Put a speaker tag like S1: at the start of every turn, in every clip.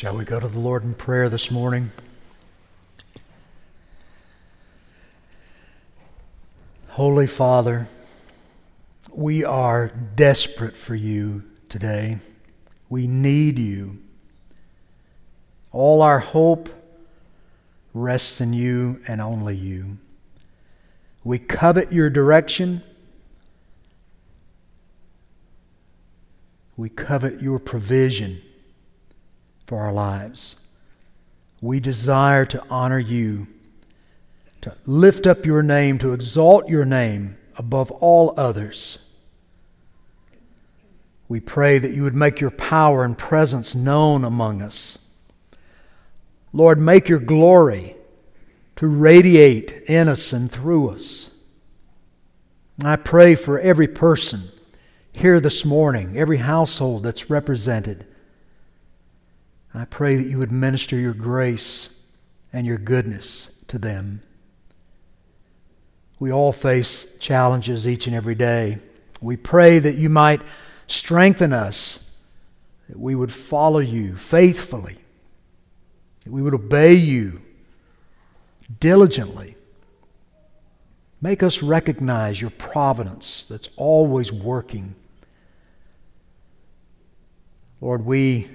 S1: Shall we go to the Lord in prayer this morning? Holy Father, we are desperate for you today. We need you. All our hope rests in you and only you. We covet your direction. We covet your provision for our lives. We desire to honor you, to lift up your name, to exalt your name above all others. We pray that you would make your power and presence known among us. Lord, make your glory to radiate in us and through us. I pray for every person here this morning, every household that's represented. I pray that you would minister your grace and your goodness to them. We all face challenges each and every day. We pray that you might strengthen us, that we would follow you faithfully, that we would obey you diligently. Make us recognize your providence that's always working. Lord, we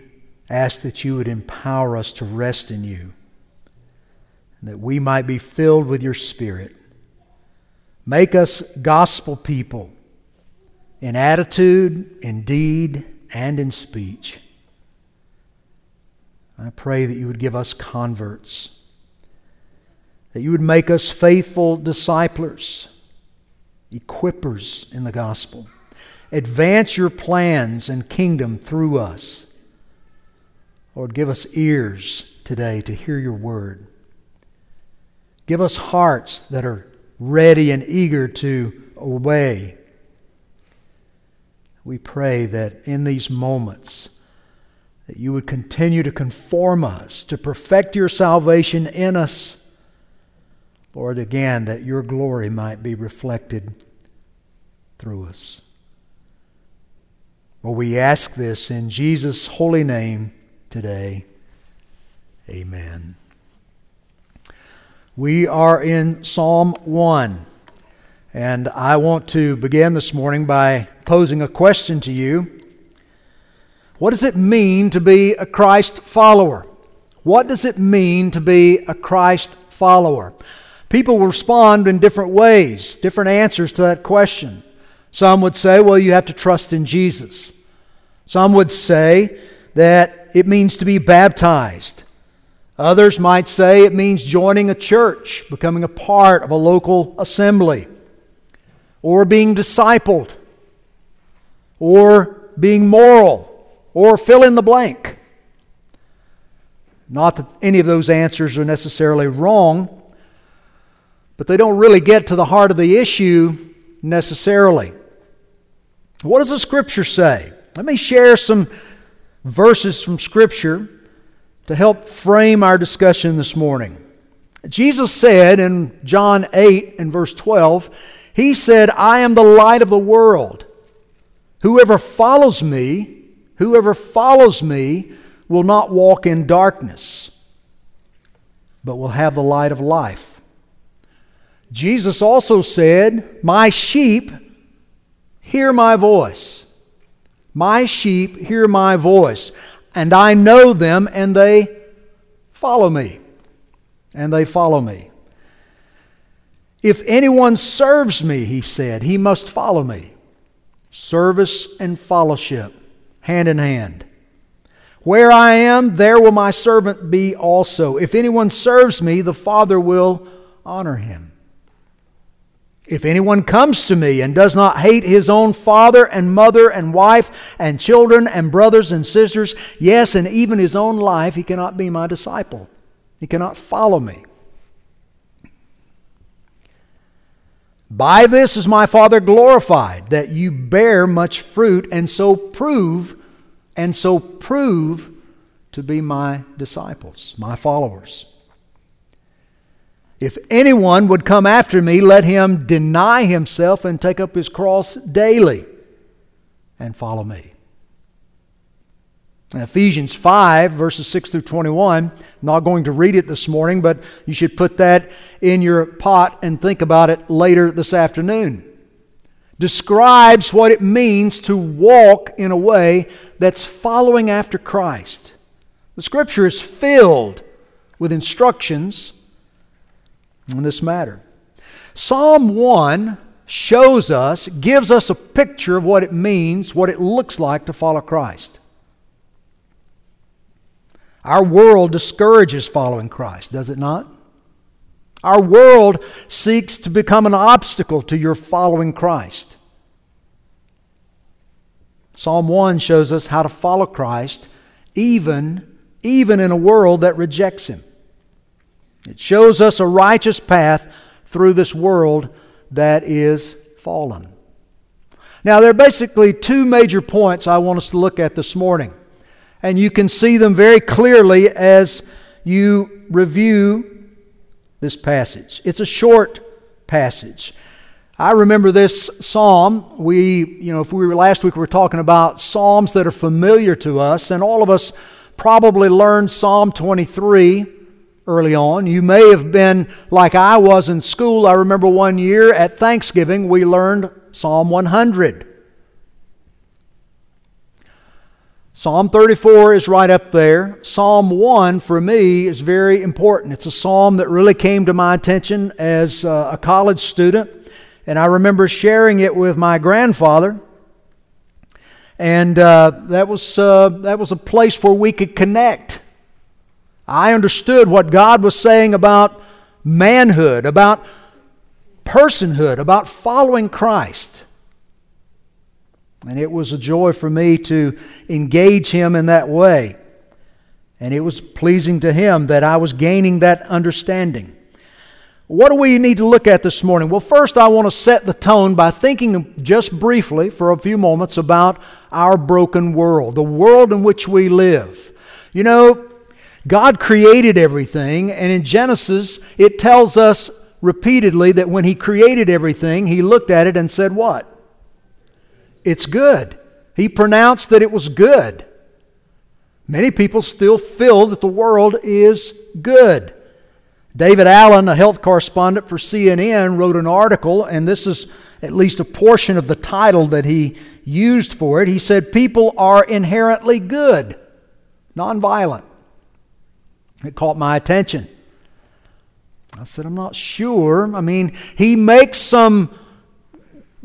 S1: ask that you would empower us to rest in you, and that we might be filled with your Spirit. Make us gospel people in attitude, in deed, and in speech. I pray that you would give us converts, that you would make us faithful disciplers, equippers in the gospel. Advance your plans and kingdom through us. Lord, give us ears today to hear your word. Give us hearts that are ready and eager to obey. We pray that in these moments, that you would continue to conform us, to perfect your salvation in us. Lord, again, that your glory might be reflected through us. Well, we ask this in Jesus' holy name today. Amen. We are in Psalm 1, and I want to begin this morning by posing a question to you. What does it mean to be a Christ follower? What does it mean to be a Christ follower? People respond in different ways, different answers to that question. Some would say, well, you have to trust in Jesus. Some would say that it means to be baptized. Others might say it means joining a church, becoming a part of a local assembly, or being discipled, or being moral, or fill in the blank. Not that any of those answers are necessarily wrong, but they don't really get to the heart of the issue necessarily. What does the Scripture say? Let me share some verses from Scripture to help frame our discussion this morning. Jesus said in John 8 and verse 12, He said, I am the light of the world. Whoever follows me, whoever follows me will not walk in darkness, but will have the light of life. Jesus also said, My sheep hear my voice. My sheep hear my voice, and I know them, and they follow me. And they follow me. If anyone serves me, he said, he must follow me. Service and fellowship, hand in hand. Where I am, there will my servant be also. If anyone serves me, the Father will honor him. If anyone comes to me and does not hate his own father and mother and wife and children and brothers and sisters, yes, and even his own life, he cannot be my disciple. He cannot follow me. By this is my Father glorified, that you bear much fruit and so prove, and so prove to be my disciples, my followers. If anyone would come after me, let him deny himself and take up his cross daily and follow me. Ephesians 5, verses 6 through 21. I'm not going to read it this morning, but you should put that in your pot and think about it later this afternoon. Describes what it means to walk in a way that's following after Christ. The scripture is filled with instructions in this matter. Psalm 1 shows us, gives us a picture of what it means, what it looks like to follow Christ. Our world discourages following Christ, does it not? Our world seeks to become an obstacle to your following Christ. Psalm 1 shows us how to follow Christ even, even in a world that rejects Him. It shows us a righteous path through this world that is fallen. Now, there are basically two major points I want us to look at this morning and you can see them very clearly as you review this passage. It's a short passage. I remember this psalm. We, you know, if we were last week, we were talking about psalms that are familiar to us, and all of us probably learned Psalm 23 early on. You may have been like I was in school. I remember one year at Thanksgiving, we learned Psalm 100. Psalm 34 is right up there. Psalm 1 for me is very important. It's a psalm that really came to my attention as uh, a college student, and I remember sharing it with my grandfather. And uh, that, was, uh, that was a place where we could connect. I understood what God was saying about manhood, about personhood, about following Christ. And it was a joy for me to engage him in that way. And it was pleasing to him that I was gaining that understanding. What do we need to look at this morning? Well, first, I want to set the tone by thinking just briefly for a few moments about our broken world, the world in which we live. You know, God created everything, and in Genesis, it tells us repeatedly that when He created everything, He looked at it and said, What? it's good. He pronounced that it was good. Many people still feel that the world is good. David Allen, a health correspondent for CNN, wrote an article, and this is at least a portion of the title that he used for it. He said, People are inherently good, nonviolent. It caught my attention. I said, I'm not sure. I mean, he makes some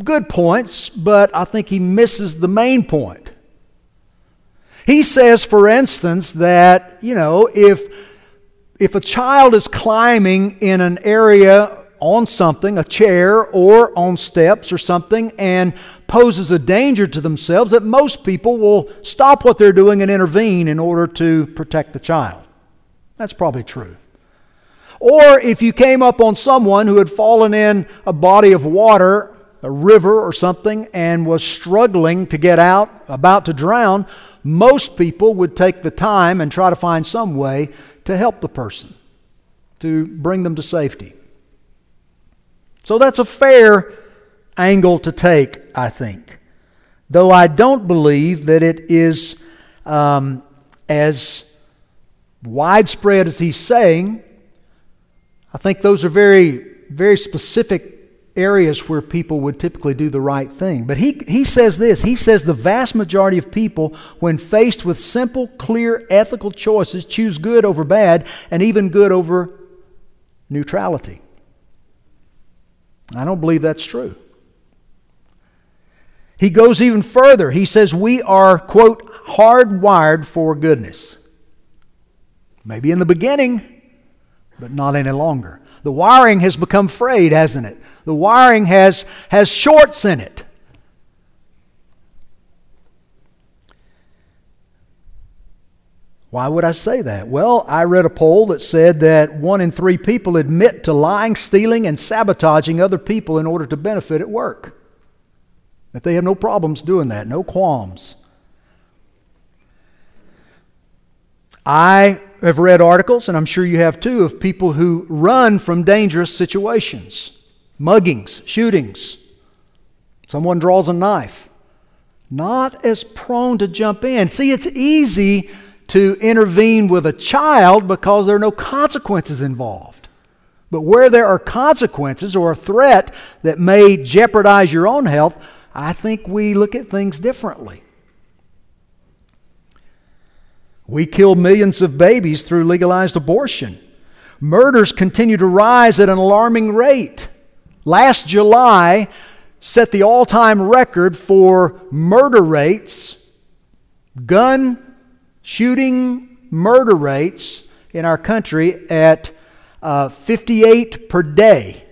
S1: good points, but I think he misses the main point. He says, for instance, that, you know, if, if a child is climbing in an area on something, a chair or on steps or something, and poses a danger to themselves, that most people will stop what they're doing and intervene in order to protect the child. That's probably true. Or if you came up on someone who had fallen in a body of water a river or something and was struggling to get out, about to drown, most people would take the time and try to find some way to help the person, to bring them to safety. So that's a fair angle to take, I think. Though I don't believe that it is um, as widespread as he's saying. I think those are very, very specific areas where people would typically do the right thing. But he, he says this he says the vast majority of people, when faced with simple, clear, ethical choices, choose good over bad and even good over neutrality. I don't believe that's true. He goes even further. He says we are, quote, hardwired for goodness. Maybe in the beginning, but not any longer. The wiring has become frayed, hasn't it? The wiring has, has shorts in it. Why would I say that? Well, I read a poll that said that one in three people admit to lying, stealing, and sabotaging other people in order to benefit at work. That they have no problems doing that, no qualms. I have read articles, and I'm sure you have too, of people who run from dangerous situations muggings, shootings. Someone draws a knife. not as prone to jump in. See, it's easy to intervene with a child because there are no consequences involved. But where there are consequences or a threat that may jeopardize your own health, I think we look at things differently. We kill millions of babies through legalized abortion. Murders continue to rise at an alarming rate. Last July set the all time record for murder rates, gun shooting murder rates in our country at uh, 58 per day.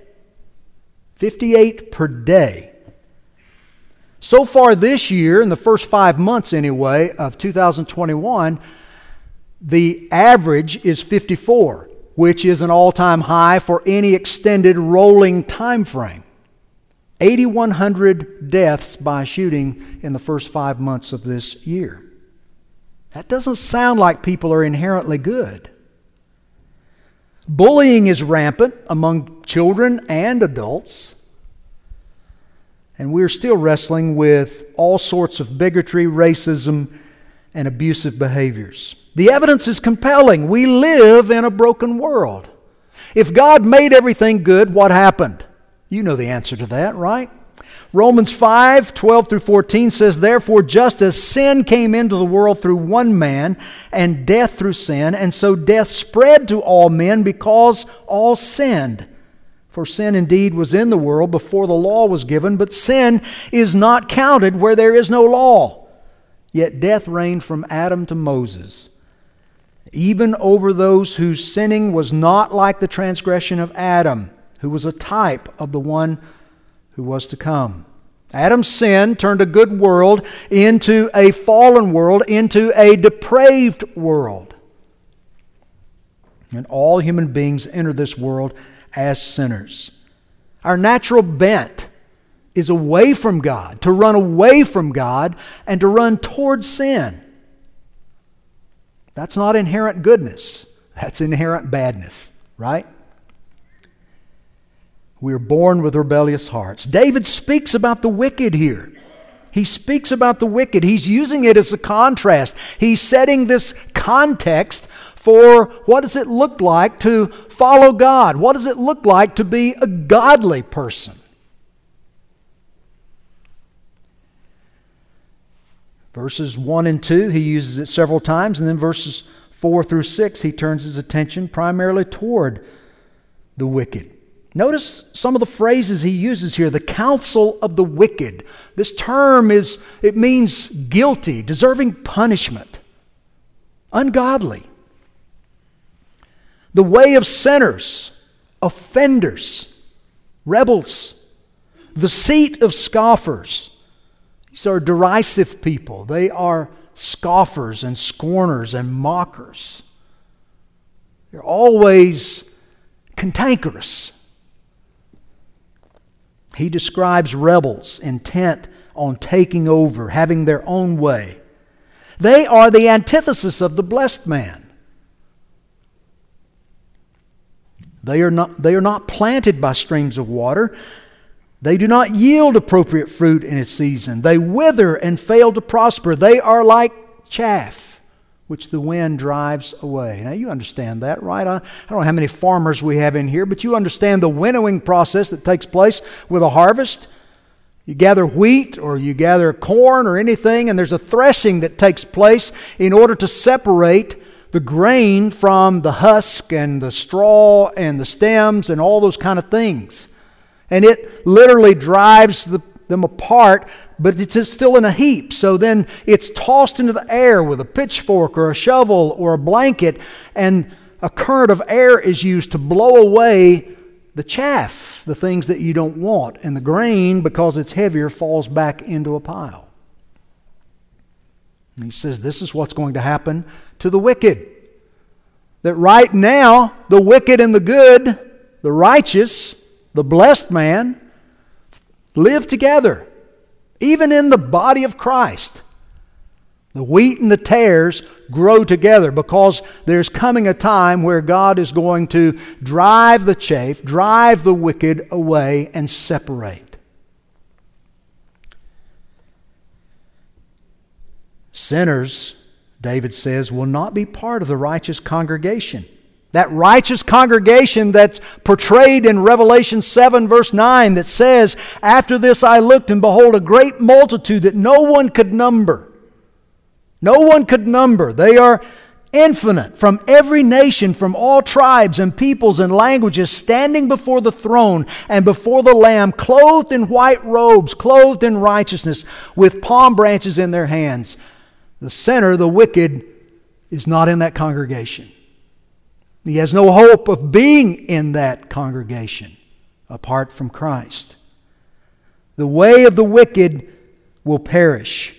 S1: 58 per day. So far this year, in the first five months anyway, of 2021, the average is 54, which is an all time high for any extended rolling time frame. 8,100 deaths by shooting in the first five months of this year. That doesn't sound like people are inherently good. Bullying is rampant among children and adults. And we're still wrestling with all sorts of bigotry, racism, and abusive behaviors. The evidence is compelling. We live in a broken world. If God made everything good, what happened? You know the answer to that, right? Romans 5 12 through 14 says, Therefore, just as sin came into the world through one man, and death through sin, and so death spread to all men because all sinned. For sin indeed was in the world before the law was given, but sin is not counted where there is no law. Yet death reigned from Adam to Moses, even over those whose sinning was not like the transgression of Adam, who was a type of the one who was to come. Adam's sin turned a good world into a fallen world, into a depraved world. And all human beings enter this world as sinners. Our natural bent is away from God, to run away from God, and to run towards sin. That's not inherent goodness, that's inherent badness, right? We are born with rebellious hearts. David speaks about the wicked here. He speaks about the wicked. He's using it as a contrast. He's setting this context for what does it look like to follow God? What does it look like to be a godly person? Verses 1 and 2, he uses it several times, and then verses 4 through 6, he turns his attention primarily toward the wicked. Notice some of the phrases he uses here the counsel of the wicked. This term is, it means guilty, deserving punishment, ungodly. The way of sinners, offenders, rebels, the seat of scoffers. These are derisive people. They are scoffers and scorners and mockers. They're always cantankerous. He describes rebels intent on taking over, having their own way. They are the antithesis of the blessed man. They are not, they are not planted by streams of water. They do not yield appropriate fruit in its season. They wither and fail to prosper. They are like chaff which the wind drives away. Now, you understand that, right? I, I, don't know how many farmers we have in here, but you understand the winnowing process that takes place with a harvest. You gather wheat or you gather corn or anything, and there's a threshing that takes place in order to separate the grain from the husk and the straw and the stems and all those kind of things. And it literally drives the, them apart but it's still in a heap. So then it's tossed into the air with a pitchfork or a shovel or a blanket, and a current of air is used to blow away the chaff, the things that you don't want. And the grain, because it's heavier, falls back into a pile. And he says, This is what's going to happen to the wicked. That right now, the wicked and the good, the righteous, the blessed man, live together even in the body of Christ. The wheat and the tares grow together because there's coming a time where God is going to drive the chaff, drive the wicked away, and separate. Sinners, David says, will not be part of the righteous congregation. That righteous congregation that's portrayed in Revelation 7, verse 9, that says, After this I looked, and behold, a great multitude that no one could number. No one could number. They are infinite from every nation, from all tribes and peoples and languages, standing before the throne and before the Lamb, clothed in white robes, clothed in righteousness, with palm branches in their hands. The sinner, the wicked, is not in that congregation. He has no hope of being in that congregation apart from Christ. The way of the wicked will perish.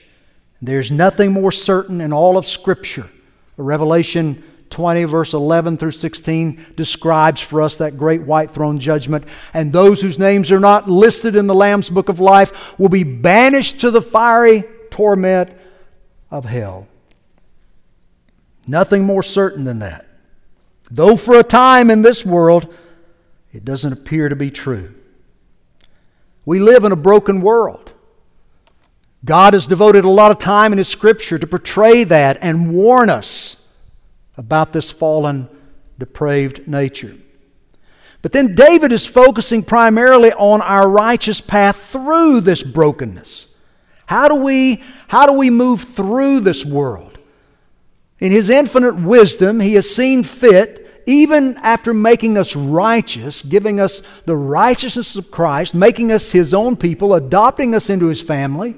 S1: There's nothing more certain in all of Scripture. Revelation 20, verse 11 through 16, describes for us that great white throne judgment. And those whose names are not listed in the Lamb's book of life will be banished to the fiery torment of hell. Nothing more certain than that. Though for a time in this world, it doesn't appear to be true. We live in a broken world. God has devoted a lot of time in His Scripture to portray that and warn us about this fallen, depraved nature. But then David is focusing primarily on our righteous path through this brokenness. How do we, how do we move through this world? In his infinite wisdom, he has seen fit even after making us righteous, giving us the righteousness of Christ, making us His own people, adopting us into His family,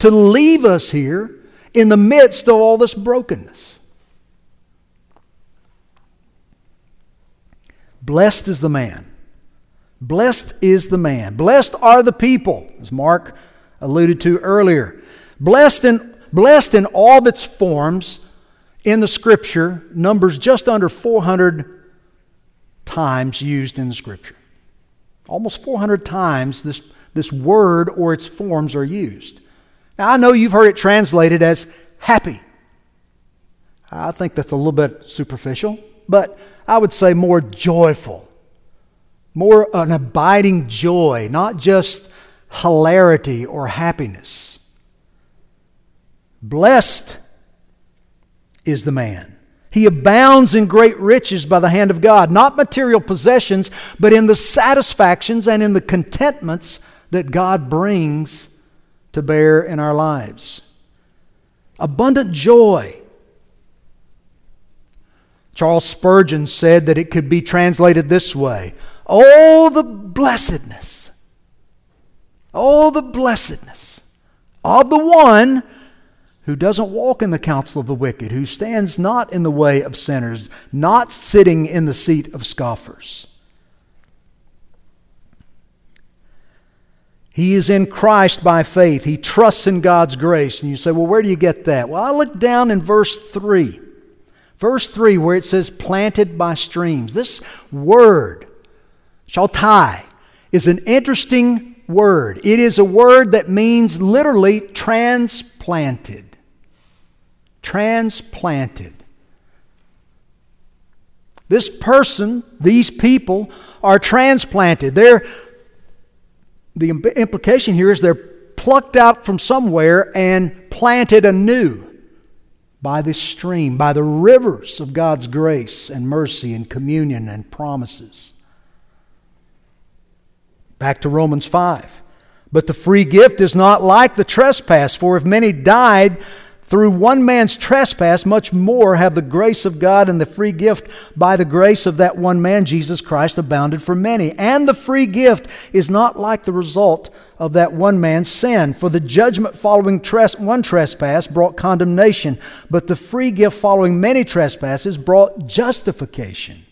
S1: to leave us here in the midst of all this brokenness. Blessed is the man. Blessed is the man. Blessed are the people, as Mark alluded to earlier. Blessed in, blessed in all of its forms in the scripture numbers just under 400 times used in the scripture. Almost 400 times this, this word or its forms are used. Now, I know you've heard it translated as happy. I think that's a little bit superficial, but I would say more joyful, more an abiding joy, not just hilarity or happiness. Blessed is the man. He abounds in great riches by the hand of God, not material possessions, but in the satisfactions and in the contentments that God brings to bear in our lives. Abundant joy. Charles Spurgeon said that it could be translated this way Oh, the blessedness, oh, the blessedness of the one who doesn't walk in the counsel of the wicked, who stands not in the way of sinners, not sitting in the seat of scoffers. He is in Christ by faith. He trusts in God's grace. And you say, well, where do you get that? Well, I look down in verse 3. Verse 3, where it says, planted by streams. This word, shaltai, is an interesting word. It is a word that means literally transplanted transplanted. This person, these people, are transplanted. They're, the implication here is they're plucked out from somewhere and planted anew by this stream, by the rivers of God's grace and mercy and communion and promises. Back to Romans 5. But the free gift is not like the trespass, for if many died through one man's trespass, much more have the grace of God and the free gift by the grace of that one man, Jesus Christ, abounded for many. And the free gift is not like the result of that one man's sin. For the judgment following tres- one trespass brought condemnation, but the free gift following many trespasses brought justification.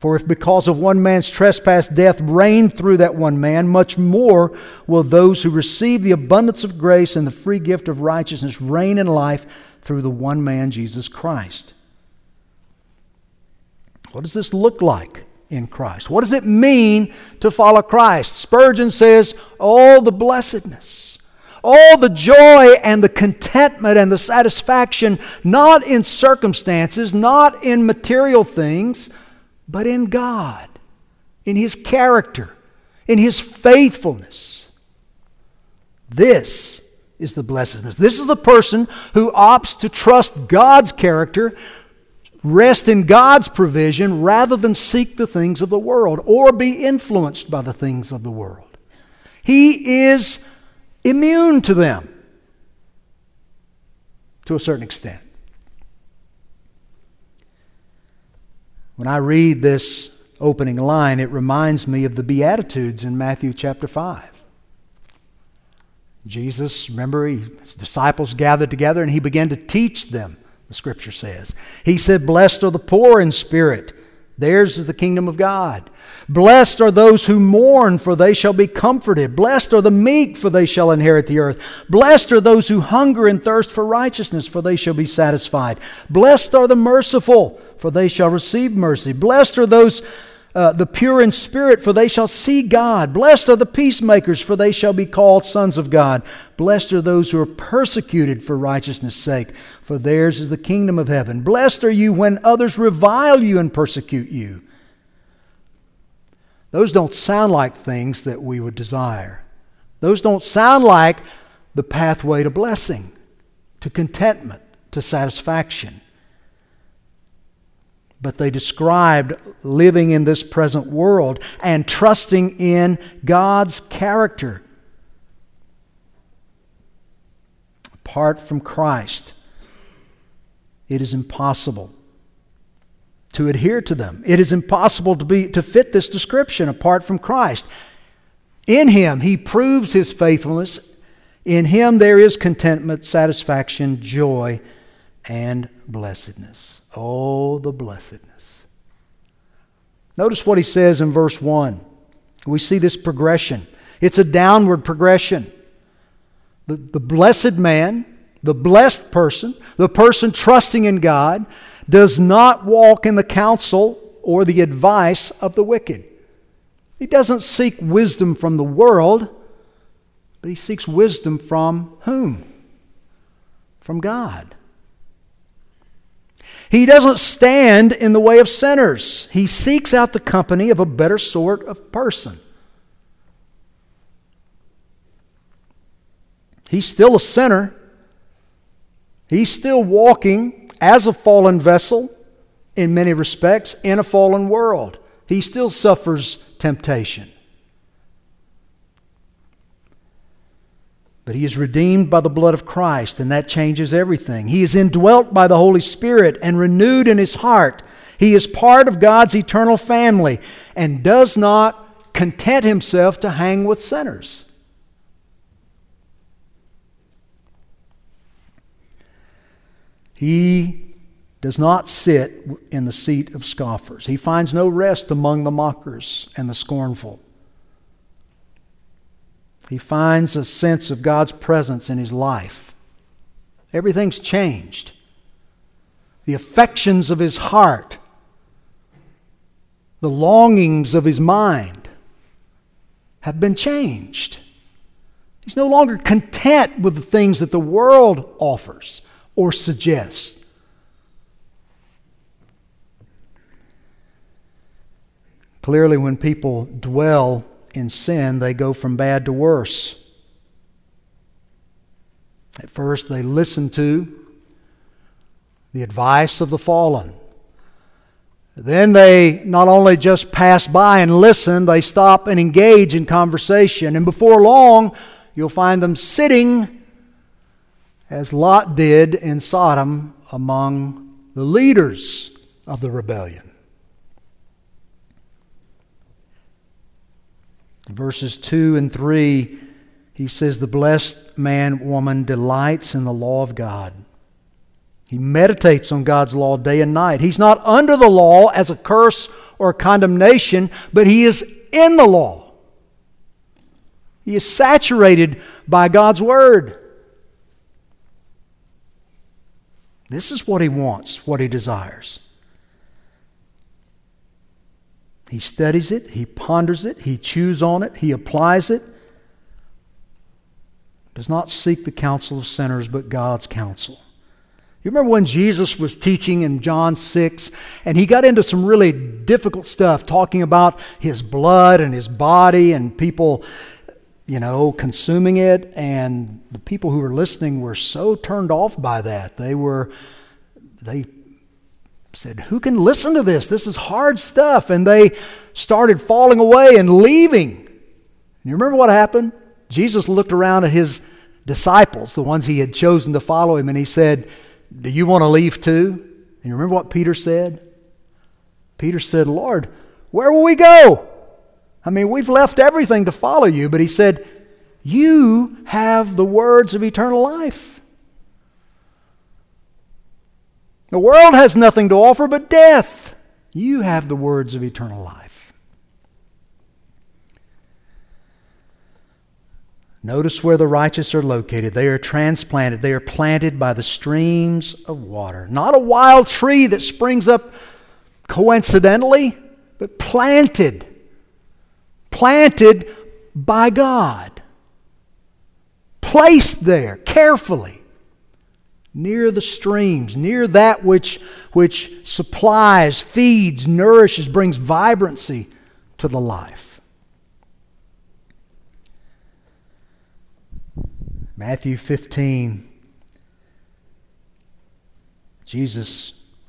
S1: For if because of one man's trespass death reigned through that one man, much more will those who receive the abundance of grace and the free gift of righteousness reign in life through the one man, Jesus Christ. What does this look like in Christ? What does it mean to follow Christ? Spurgeon says, all the blessedness, all the joy and the contentment and the satisfaction, not in circumstances, not in material things but in God, in His character, in His faithfulness. This is the blessedness. This is the person who opts to trust God's character, rest in God's provision, rather than seek the things of the world or be influenced by the things of the world. He is immune to them to a certain extent. When I read this opening line, it reminds me of the Beatitudes in Matthew chapter 5. Jesus, remember, he, his disciples gathered together and he began to teach them, the scripture says. He said, Blessed are the poor in spirit, theirs is the kingdom of God. Blessed are those who mourn, for they shall be comforted. Blessed are the meek, for they shall inherit the earth. Blessed are those who hunger and thirst for righteousness, for they shall be satisfied. Blessed are the merciful, for they shall receive mercy. Blessed are those uh, the pure in spirit, for they shall see God. Blessed are the peacemakers, for they shall be called sons of God. Blessed are those who are persecuted for righteousness' sake, for theirs is the kingdom of heaven. Blessed are you when others revile you and persecute you. Those don't sound like things that we would desire. Those don't sound like the pathway to blessing, to contentment, to satisfaction but they described living in this present world and trusting in God's character. Apart from Christ, it is impossible to adhere to them. It is impossible to, be, to fit this description apart from Christ. In Him, He proves His faithfulness. In Him, there is contentment, satisfaction, joy, and blessedness. Oh, the blessedness. Notice what he says in verse 1. We see this progression. It's a downward progression. The, the blessed man, the blessed person, the person trusting in God, does not walk in the counsel or the advice of the wicked. He doesn't seek wisdom from the world, but he seeks wisdom from whom? From God. He doesn't stand in the way of sinners. He seeks out the company of a better sort of person. He's still a sinner. He's still walking as a fallen vessel in many respects in a fallen world. He still suffers temptation. But he is redeemed by the blood of Christ, and that changes everything. He is indwelt by the Holy Spirit and renewed in his heart. He is part of God's eternal family and does not content himself to hang with sinners. He does not sit in the seat of scoffers. He finds no rest among the mockers and the scornful. He finds a sense of God's presence in his life. Everything's changed. The affections of his heart, the longings of his mind have been changed. He's no longer content with the things that the world offers or suggests. Clearly, when people dwell in sin, they go from bad to worse. At first, they listen to the advice of the fallen. Then they not only just pass by and listen, they stop and engage in conversation. And before long, you'll find them sitting, as Lot did in Sodom, among the leaders of the rebellion. Verses 2 and 3, he says, The blessed man, woman delights in the law of God. He meditates on God's law day and night. He's not under the law as a curse or a condemnation, but he is in the law. He is saturated by God's word. This is what he wants, what he desires. He studies it, he ponders it, he chews on it, he applies it. Does not seek the counsel of sinners, but God's counsel. You remember when Jesus was teaching in John 6 and he got into some really difficult stuff, talking about his blood and his body, and people, you know, consuming it, and the people who were listening were so turned off by that. They were, they said, Who can listen to this? This is hard stuff. And they started falling away and leaving. And you remember what happened? Jesus looked around at his disciples, the ones he had chosen to follow him, and he said, Do you want to leave too? And you remember what Peter said? Peter said, Lord, where will we go? I mean, we've left everything to follow you. But he said, You have the words of eternal life. The world has nothing to offer but death. You have the words of eternal life. Notice where the righteous are located. They are transplanted, they are planted by the streams of water. Not a wild tree that springs up coincidentally, but planted. Planted by God. Placed there carefully near the streams, near that which, which supplies, feeds, nourishes, brings vibrancy to the life. Matthew 15, Jesus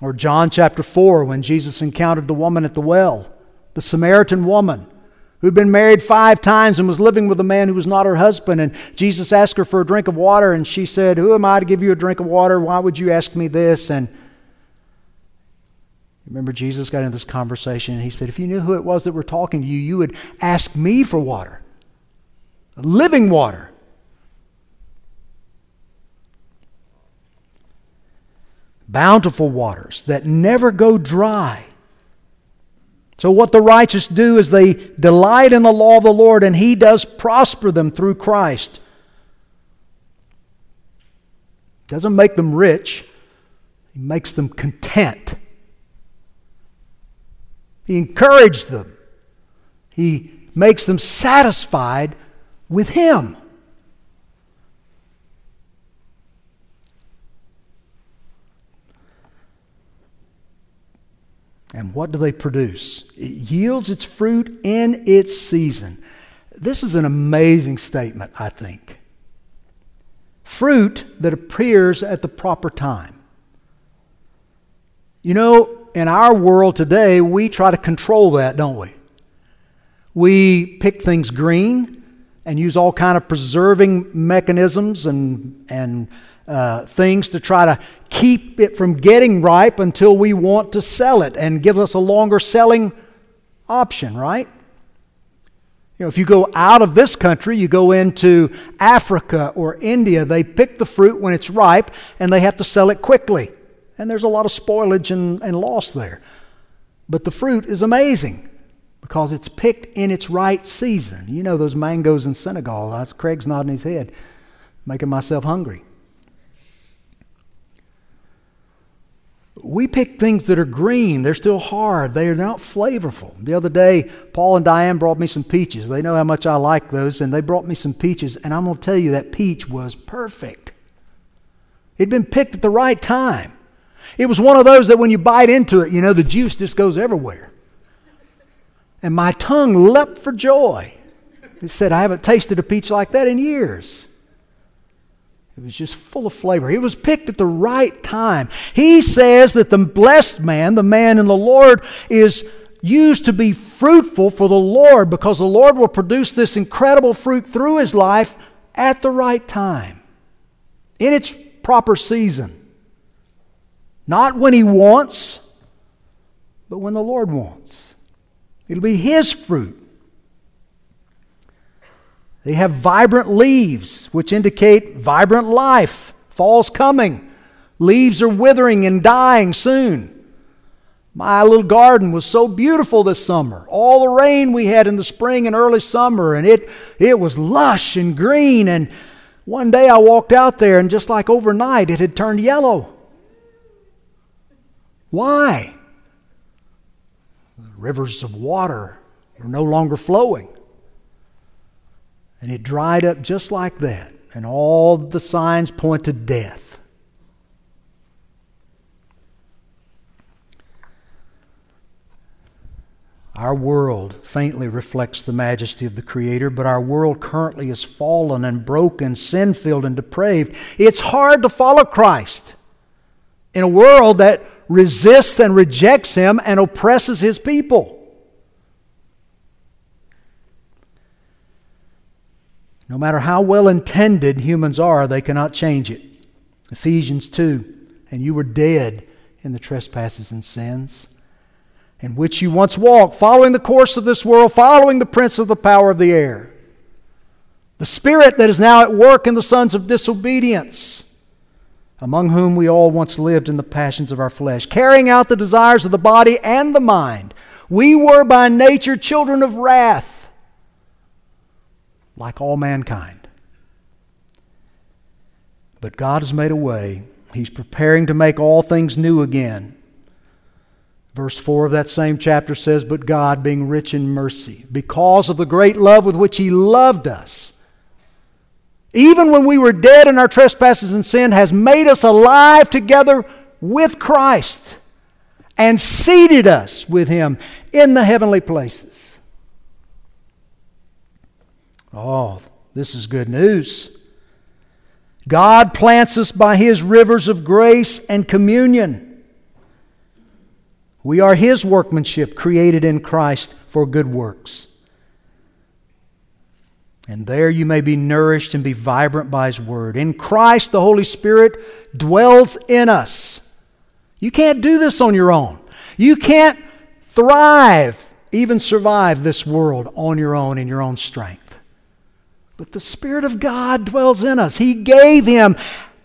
S1: Or John chapter 4, when Jesus encountered the woman at the well, the Samaritan woman who'd been married five times and was living with a man who was not her husband. And Jesus asked her for a drink of water, and she said, Who am I to give you a drink of water? Why would you ask me this? And remember, Jesus got into this conversation, and he said, If you knew who it was that were talking to you, you would ask me for water, living water. Bountiful waters that never go dry. So, what the righteous do is they delight in the law of the Lord, and He does prosper them through Christ. Doesn't make them rich, He makes them content. He encourages them, He makes them satisfied with Him. And what do they produce? It yields its fruit in its season. This is an amazing statement, I think. Fruit that appears at the proper time. You know, in our world today, we try to control that, don't we? We pick things green and use all kind of preserving mechanisms and, and uh, things to try to keep it from getting ripe until we want to sell it and give us a longer selling option, right? You know, if you go out of this country, you go into Africa or India, they pick the fruit when it's ripe and they have to sell it quickly. And there's a lot of spoilage and, and loss there. But the fruit is amazing because it's picked in its right season. You know those mangoes in Senegal. Craig's nodding his head, making myself hungry. We pick things that are green. They're still hard. They are not flavorful. The other day, Paul and Diane brought me some peaches. They know how much I like those, and they brought me some peaches, and I'm going to tell you that peach was perfect. It'd been picked at the right time. It was one of those that when you bite into it, you know, the juice just goes everywhere. And my tongue leapt for joy. It said, I haven't tasted a peach like that in years. It was just full of flavor. It was picked at the right time. He says that the blessed man, the man in the Lord, is used to be fruitful for the Lord because the Lord will produce this incredible fruit through his life at the right time, in its proper season. Not when he wants, but when the Lord wants. It'll be his fruit. They have vibrant leaves, which indicate vibrant life. Fall's coming. Leaves are withering and dying soon. My little garden was so beautiful this summer. All the rain we had in the spring and early summer, and it, it was lush and green, and One day I walked out there, and just like overnight, it had turned yellow. Why? The rivers of water were no longer flowing. And it dried up just like that. And all the signs point to death. Our world faintly reflects the majesty of the Creator, but our world currently is fallen and broken, sin filled and depraved. It's hard to follow Christ in a world that resists and rejects Him and oppresses His people. No matter how well intended humans are, they cannot change it. Ephesians 2 And you were dead in the trespasses and sins in which you once walked, following the course of this world, following the prince of the power of the air. The spirit that is now at work in the sons of disobedience, among whom we all once lived in the passions of our flesh, carrying out the desires of the body and the mind. We were by nature children of wrath, like all mankind. But God has made a way. He's preparing to make all things new again. Verse 4 of that same chapter says, But God, being rich in mercy, because of the great love with which He loved us, even when we were dead in our trespasses and sin, has made us alive together with Christ and seated us with Him in the heavenly places. Oh, this is good news. God plants us by His rivers of grace and communion. We are His workmanship, created in Christ for good works. And there you may be nourished and be vibrant by His Word. In Christ, the Holy Spirit dwells in us. You can't do this on your own. You can't thrive, even survive this world on your own in your own strength. But the Spirit of God dwells in us. He gave Him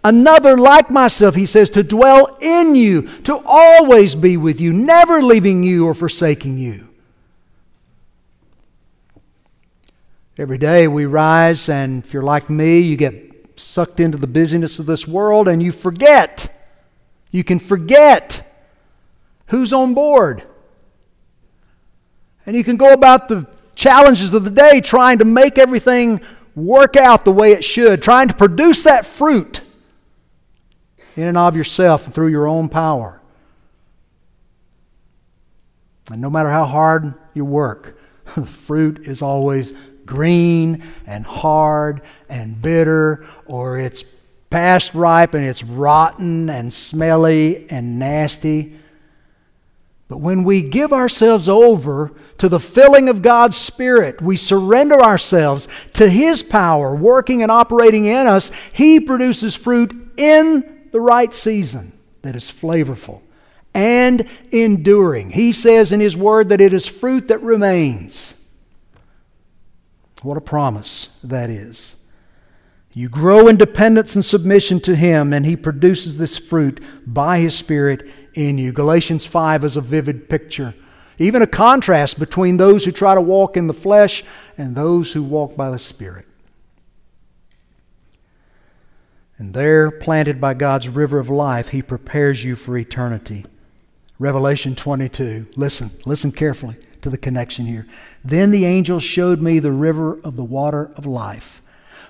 S1: another like myself, he says, to dwell in you, to always be with you, never leaving you or forsaking you. Every day we rise, and if you're like me, you get sucked into the busyness of this world and you forget. You can forget who's on board. And you can go about the challenges of the day trying to make everything work out the way it should, trying to produce that fruit in and of yourself and through your own power. And no matter how hard you work, the fruit is always green and hard and bitter, or it's past ripe and it's rotten and smelly and nasty. But when we give ourselves over to the filling of God's Spirit, we surrender ourselves to His power working and operating in us, He produces fruit in the right season that is flavorful and enduring. He says in His Word that it is fruit that remains. What a promise that is. You grow in dependence and submission to Him, and He produces this fruit by His Spirit in you. Galatians 5 is a vivid picture, even a contrast between those who try to walk in the flesh and those who walk by the Spirit. And there, planted by God's river of life, He prepares you for eternity. Revelation 22. Listen, listen carefully to the connection here. Then the angel showed me the river of the water of life,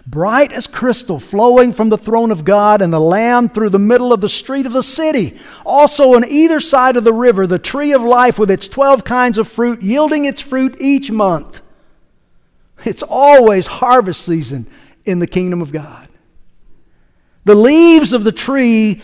S1: bright as crystal, flowing from the throne of God and the Lamb through the middle of the street of the city. Also, on either side of the river, the tree of life with its 12 kinds of fruit, yielding its fruit each month. It's always harvest season in the kingdom of God. The leaves of the tree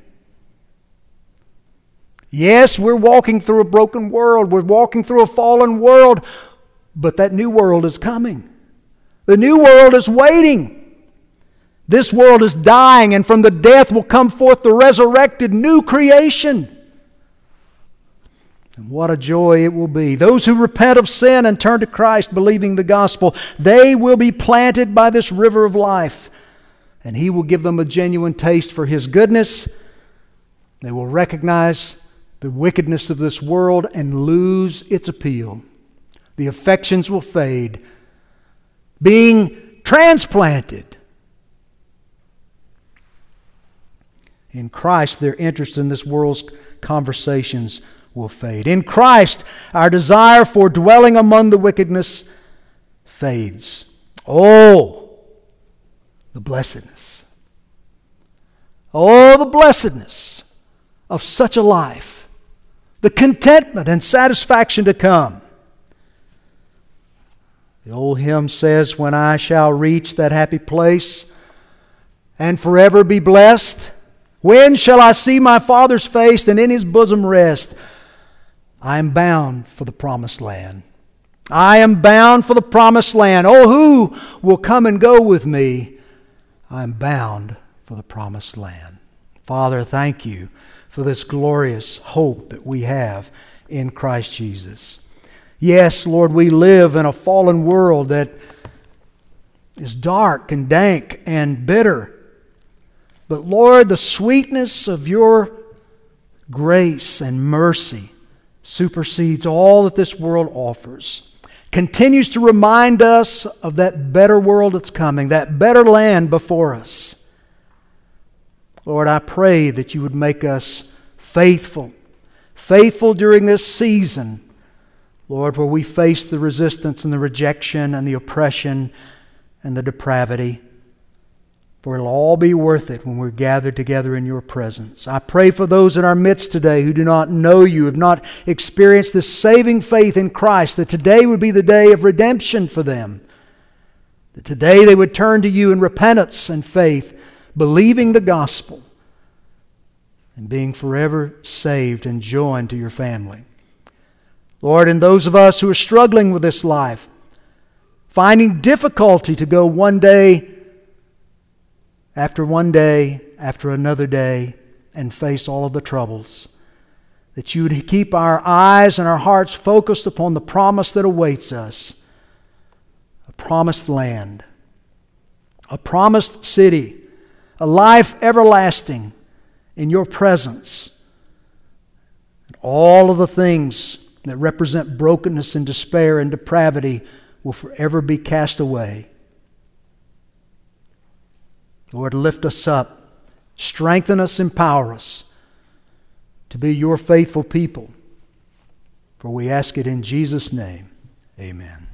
S1: Yes, we're walking through a broken world, we're walking through a fallen world, but that new world is coming. The new world is waiting. This world is dying, and from the death will come forth the resurrected new creation. And what a joy it will be. Those who repent of sin and turn to Christ, believing the gospel, they will be planted by this river of life. And He will give them a genuine taste for His goodness. They will recognize the wickedness of this world and lose its appeal. The affections will fade. Being transplanted in Christ, their interest in this world's conversations will fade. In Christ, our desire for dwelling among the wickedness fades. Oh, the blessedness. Oh, the blessedness of such a life. The contentment and satisfaction to come. The old hymn says, When I shall reach that happy place and forever be blessed, when shall I see my Father's face and in his bosom rest? I am bound for the promised land. I am bound for the promised land. Oh, who will come and go with me? I am bound for the promised land. Father, thank you for this glorious hope that we have in Christ Jesus. Yes, Lord, we live in a fallen world that is dark and dank and bitter. But Lord, the sweetness of your grace and mercy supersedes all that this world offers. Continues to remind us of that better world that's coming, that better land before us. Lord, I pray that you would make us faithful, faithful during this season, Lord, where we face the resistance and the rejection and the oppression and the depravity for it'll all be worth it when we're gathered together in your presence. I pray for those in our midst today who do not know you, have not experienced this saving faith in Christ, that today would be the day of redemption for them. That today they would turn to you in repentance and faith, believing the gospel, and being forever saved and joined to your family. Lord, and those of us who are struggling with this life, finding difficulty to go one day after one day, after another day, and face all of the troubles. That you would keep our eyes and our hearts focused upon the promise that awaits us a promised land, a promised city, a life everlasting in your presence. And all of the things that represent brokenness and despair and depravity will forever be cast away. Lord, lift us up, strengthen us, empower us to be your faithful people. For we ask it in Jesus' name. Amen.